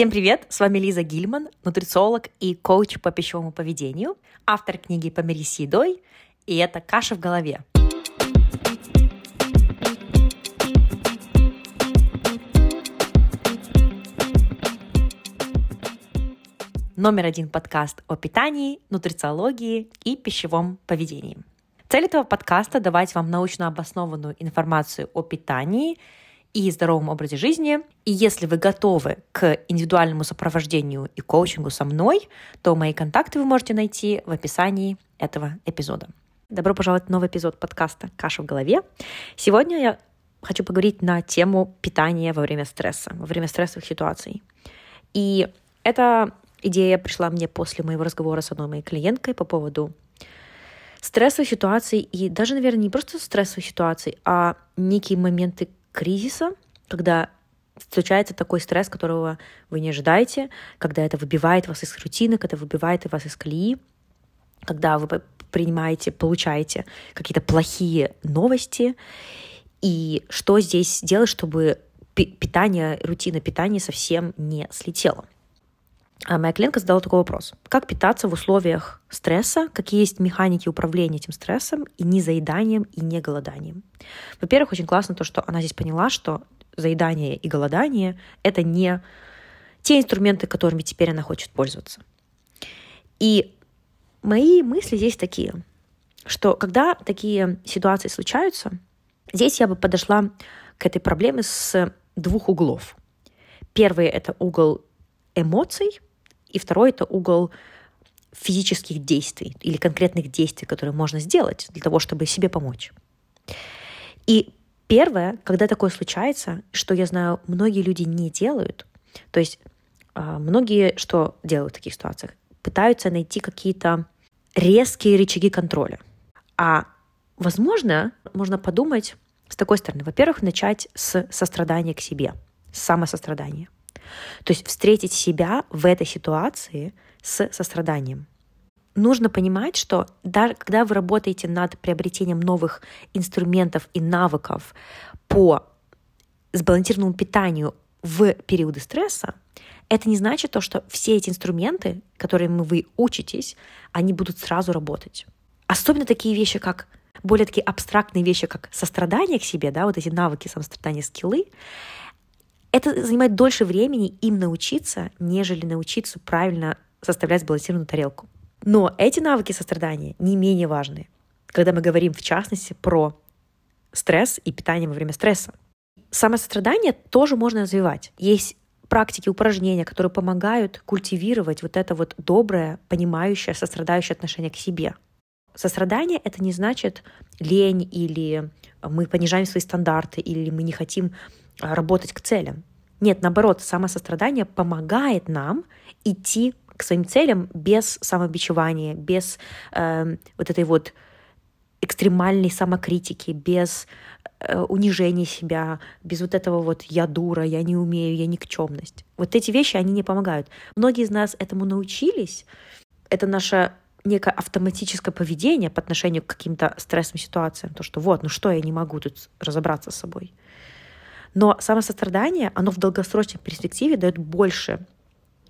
Всем привет! С вами Лиза Гильман, нутрициолог и коуч по пищевому поведению, автор книги «Помирись с едой», и это «Каша в голове». Номер один подкаст о питании, нутрициологии и пищевом поведении. Цель этого подкаста – давать вам научно обоснованную информацию о питании – и здоровом образе жизни. И если вы готовы к индивидуальному сопровождению и коучингу со мной, то мои контакты вы можете найти в описании этого эпизода. Добро пожаловать в новый эпизод подкаста «Каша в голове». Сегодня я хочу поговорить на тему питания во время стресса, во время стрессовых ситуаций. И эта идея пришла мне после моего разговора с одной моей клиенткой по поводу стрессовых ситуаций и даже, наверное, не просто стрессовых ситуаций, а некие моменты кризиса, когда случается такой стресс, которого вы не ожидаете, когда это выбивает вас из рутины, когда выбивает вас из колеи, когда вы принимаете, получаете какие-то плохие новости, и что здесь делать, чтобы питание, рутина питания совсем не слетела. А моя клиентка задала такой вопрос. Как питаться в условиях стресса? Какие есть механики управления этим стрессом и не заеданием, и не голоданием? Во-первых, очень классно то, что она здесь поняла, что заедание и голодание — это не те инструменты, которыми теперь она хочет пользоваться. И мои мысли здесь такие, что когда такие ситуации случаются, здесь я бы подошла к этой проблеме с двух углов. Первый — это угол эмоций — и второй — это угол физических действий или конкретных действий, которые можно сделать для того, чтобы себе помочь. И первое, когда такое случается, что я знаю, многие люди не делают, то есть а, многие что делают в таких ситуациях? Пытаются найти какие-то резкие рычаги контроля. А возможно, можно подумать с такой стороны. Во-первых, начать с сострадания к себе, с самосострадания – то есть встретить себя в этой ситуации с состраданием. Нужно понимать, что даже когда вы работаете над приобретением новых инструментов и навыков по сбалансированному питанию в периоды стресса, это не значит то, что все эти инструменты, которыми вы учитесь, они будут сразу работать. Особенно такие вещи, как более такие абстрактные вещи, как сострадание к себе, да, вот эти навыки самострадания, скиллы, это занимает дольше времени им научиться, нежели научиться правильно составлять сбалансированную тарелку. Но эти навыки сострадания не менее важны, когда мы говорим, в частности, про стресс и питание во время стресса. Самосострадание тоже можно развивать. Есть практики, упражнения, которые помогают культивировать вот это вот доброе, понимающее, сострадающее отношение к себе. Сострадание — это не значит лень или мы понижаем свои стандарты или мы не хотим работать к целям. Нет, наоборот, самосострадание помогает нам идти к своим целям без самобичевания, без э, вот этой вот экстремальной самокритики, без э, унижения себя, без вот этого вот «я дура», «я не умею», «я никчемность». Вот эти вещи, они не помогают. Многие из нас этому научились. Это наше некое автоматическое поведение по отношению к каким-то стрессовым ситуациям. То, что вот, ну что, я не могу тут разобраться с собой. Но самосострадание, оно в долгосрочной перспективе дает больше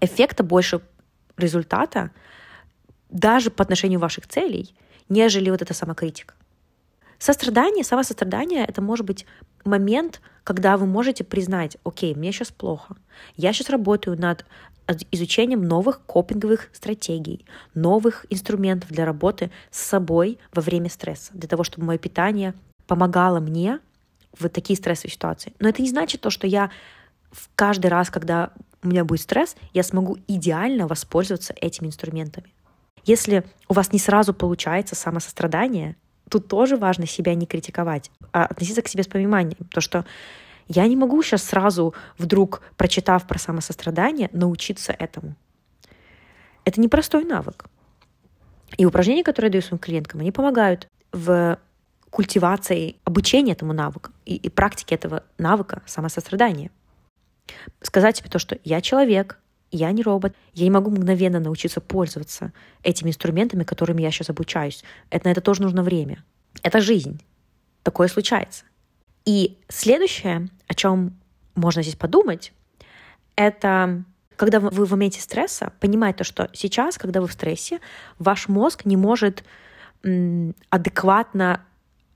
эффекта, больше результата даже по отношению ваших целей, нежели вот эта самокритика. Сострадание, самосострадание — это может быть момент, когда вы можете признать, окей, мне сейчас плохо, я сейчас работаю над изучением новых копинговых стратегий, новых инструментов для работы с собой во время стресса, для того, чтобы мое питание помогало мне в такие стрессовые ситуации. Но это не значит то, что я в каждый раз, когда у меня будет стресс, я смогу идеально воспользоваться этими инструментами. Если у вас не сразу получается самосострадание, тут тоже важно себя не критиковать, а относиться к себе с пониманием. То, что я не могу сейчас сразу, вдруг, прочитав про самосострадание, научиться этому. Это непростой навык. И упражнения, которые я даю своим клиенткам, они помогают в культивацией обучения этому навыку и, и практики этого навыка самосострадания. Сказать себе то, что я человек, я не робот, я не могу мгновенно научиться пользоваться этими инструментами, которыми я сейчас обучаюсь. Это, на это тоже нужно время. Это жизнь. Такое случается. И следующее, о чем можно здесь подумать, это когда вы в моменте стресса, понимайте то, что сейчас, когда вы в стрессе, ваш мозг не может адекватно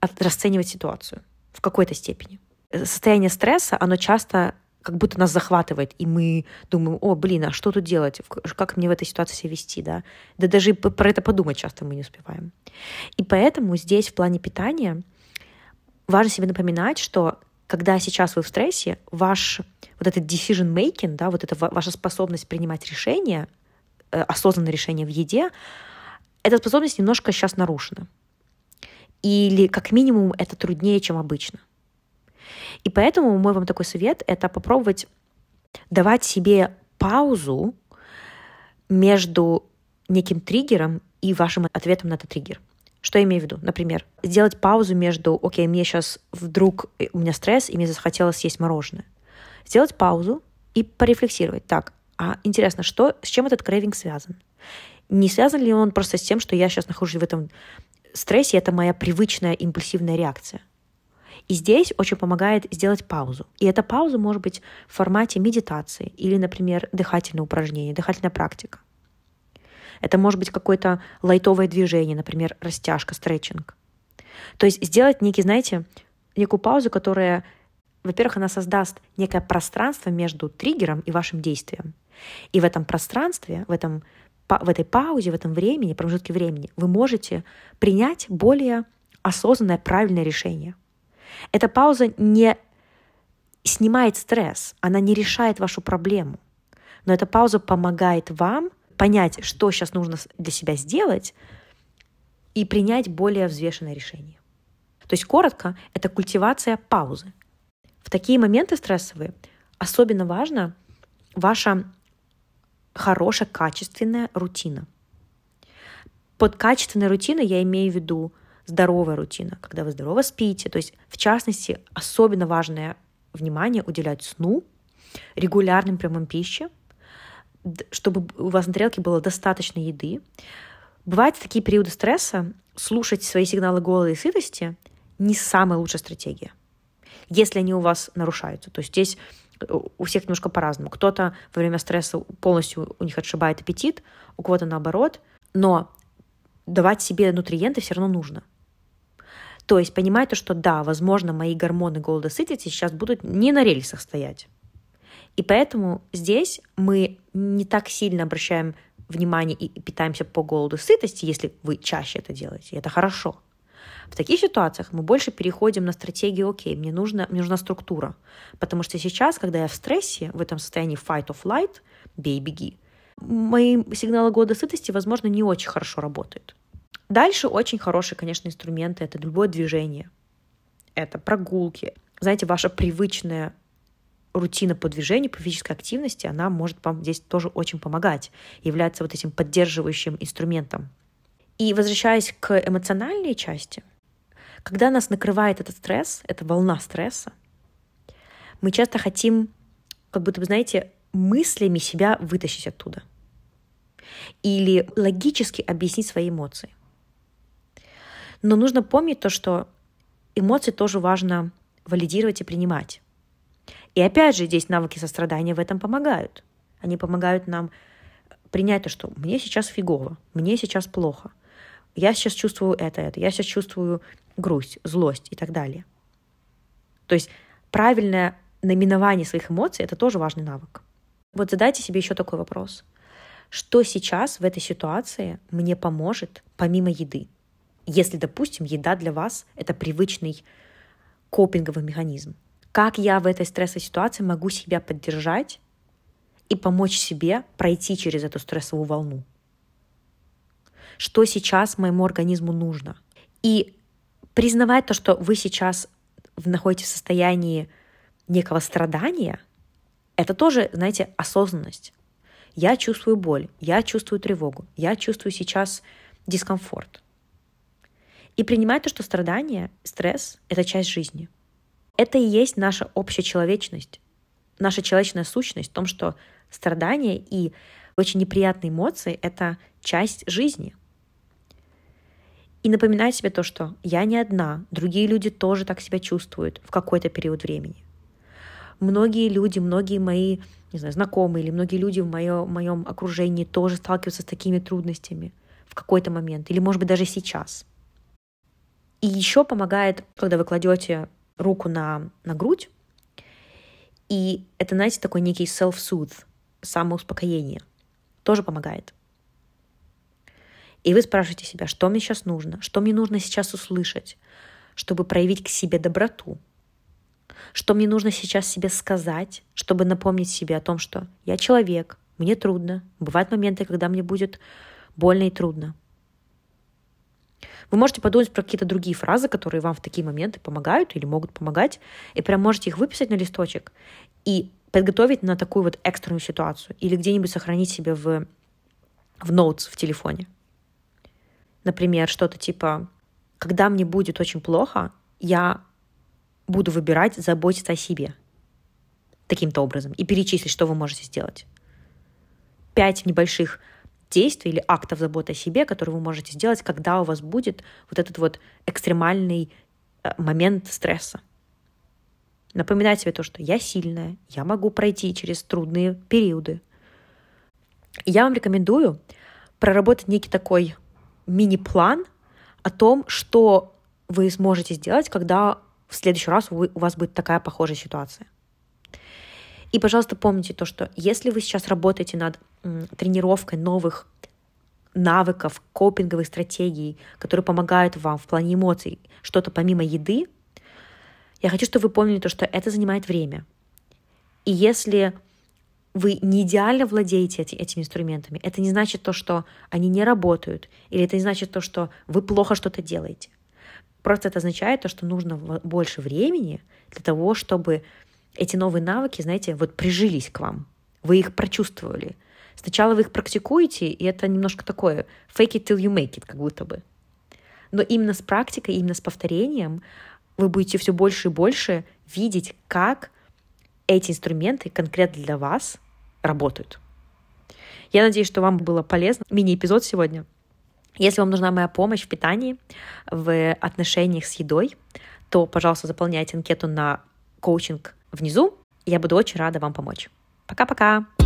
расценивать ситуацию в какой-то степени. Состояние стресса, оно часто как будто нас захватывает, и мы думаем, о, блин, а что тут делать? Как мне в этой ситуации себя вести, да? Да даже про это подумать часто мы не успеваем. И поэтому здесь в плане питания важно себе напоминать, что когда сейчас вы в стрессе, ваш вот этот decision making, да, вот эта ваша способность принимать решения, э, осознанное решение в еде, эта способность немножко сейчас нарушена. Или как минимум это труднее, чем обычно. И поэтому мой вам такой совет — это попробовать давать себе паузу между неким триггером и вашим ответом на этот триггер. Что я имею в виду? Например, сделать паузу между, окей, мне сейчас вдруг, э, у меня стресс, и мне захотелось съесть мороженое. Сделать паузу и порефлексировать. Так, а интересно, что, с чем этот крейвинг связан? Не связан ли он просто с тем, что я сейчас нахожусь в этом стрессе, это моя привычная импульсивная реакция? И здесь очень помогает сделать паузу. И эта пауза может быть в формате медитации или, например, дыхательное упражнение, дыхательная практика. Это может быть какое-то лайтовое движение, например, растяжка, стретчинг. То есть сделать некий, знаете, некую паузу, которая, во-первых, она создаст некое пространство между триггером и вашим действием. И в этом пространстве, в, этом, в этой паузе, в этом времени, промежутке времени, вы можете принять более осознанное, правильное решение – эта пауза не снимает стресс, она не решает вашу проблему. Но эта пауза помогает вам понять, что сейчас нужно для себя сделать, и принять более взвешенное решение. То есть коротко, это культивация паузы. В такие моменты стрессовые особенно важна ваша хорошая, качественная рутина. Под качественной рутиной я имею в виду здоровая рутина, когда вы здорово спите. То есть, в частности, особенно важное внимание уделять сну, регулярным приемам пищи, чтобы у вас на тарелке было достаточно еды. Бывают такие периоды стресса, слушать свои сигналы голода и сытости не самая лучшая стратегия, если они у вас нарушаются. То есть здесь у всех немножко по-разному. Кто-то во время стресса полностью у них отшибает аппетит, у кого-то наоборот. Но давать себе нутриенты все равно нужно. То есть понимайте, что да, возможно, мои гормоны голода сытости сейчас будут не на рельсах стоять. И поэтому здесь мы не так сильно обращаем внимание и питаемся по голоду сытости, если вы чаще это делаете. И это хорошо. В таких ситуациях мы больше переходим на стратегию, окей, мне, нужно, мне нужна структура. Потому что сейчас, когда я в стрессе, в этом состоянии fight or flight, бей, беги, мои сигналы голода сытости, возможно, не очень хорошо работают. Дальше очень хорошие, конечно, инструменты. Это любое движение. Это прогулки. Знаете, ваша привычная рутина по движению, по физической активности, она может вам здесь тоже очень помогать, является вот этим поддерживающим инструментом. И возвращаясь к эмоциональной части, когда нас накрывает этот стресс, эта волна стресса, мы часто хотим, как будто бы, знаете, мыслями себя вытащить оттуда. Или логически объяснить свои эмоции. Но нужно помнить то, что эмоции тоже важно валидировать и принимать. И опять же, здесь навыки сострадания в этом помогают. Они помогают нам принять то, что мне сейчас фигово, мне сейчас плохо, я сейчас чувствую это, это, я сейчас чувствую грусть, злость и так далее. То есть правильное наименование своих эмоций — это тоже важный навык. Вот задайте себе еще такой вопрос. Что сейчас в этой ситуации мне поможет помимо еды? если, допустим, еда для вас — это привычный копинговый механизм. Как я в этой стрессовой ситуации могу себя поддержать и помочь себе пройти через эту стрессовую волну? Что сейчас моему организму нужно? И признавать то, что вы сейчас находитесь в состоянии некого страдания, это тоже, знаете, осознанность. Я чувствую боль, я чувствую тревогу, я чувствую сейчас дискомфорт. И принимать то, что страдание, стресс — это часть жизни. Это и есть наша общая человечность, наша человечная сущность в том, что страдания и очень неприятные эмоции — это часть жизни. И напоминать себе то, что я не одна, другие люди тоже так себя чувствуют в какой-то период времени. многие люди, многие мои не знаю, знакомые или многие люди в, моё, моем окружении тоже сталкиваются с такими трудностями в какой-то момент, или, может быть, даже сейчас. И еще помогает, когда вы кладете руку на, на грудь, и это, знаете, такой некий self-soothe, самоуспокоение, тоже помогает. И вы спрашиваете себя, что мне сейчас нужно, что мне нужно сейчас услышать, чтобы проявить к себе доброту, что мне нужно сейчас себе сказать, чтобы напомнить себе о том, что я человек, мне трудно, бывают моменты, когда мне будет больно и трудно. Вы можете подумать про какие-то другие фразы, которые вам в такие моменты помогают или могут помогать, и прям можете их выписать на листочек и подготовить на такую вот экстренную ситуацию или где-нибудь сохранить себе в, в notes в телефоне. Например, что-то типа «Когда мне будет очень плохо, я буду выбирать заботиться о себе таким-то образом и перечислить, что вы можете сделать. Пять небольших действий или актов заботы о себе, которые вы можете сделать, когда у вас будет вот этот вот экстремальный э, момент стресса. Напоминать себе то, что я сильная, я могу пройти через трудные периоды. Я вам рекомендую проработать некий такой мини-план о том, что вы сможете сделать, когда в следующий раз у вас будет такая похожая ситуация. И, пожалуйста, помните то, что если вы сейчас работаете над тренировкой новых навыков, копинговых стратегий, которые помогают вам в плане эмоций, что-то помимо еды, я хочу, чтобы вы помнили то, что это занимает время. И если вы не идеально владеете эти, этими инструментами, это не значит то, что они не работают, или это не значит то, что вы плохо что-то делаете. Просто это означает то, что нужно больше времени для того, чтобы эти новые навыки, знаете, вот прижились к вам. Вы их прочувствовали. Сначала вы их практикуете, и это немножко такое fake it till you make it, как будто бы. Но именно с практикой, именно с повторением вы будете все больше и больше видеть, как эти инструменты конкретно для вас работают. Я надеюсь, что вам было полезно. Мини-эпизод сегодня — если вам нужна моя помощь в питании, в отношениях с едой, то, пожалуйста, заполняйте анкету на коучинг внизу. Я буду очень рада вам помочь. Пока-пока!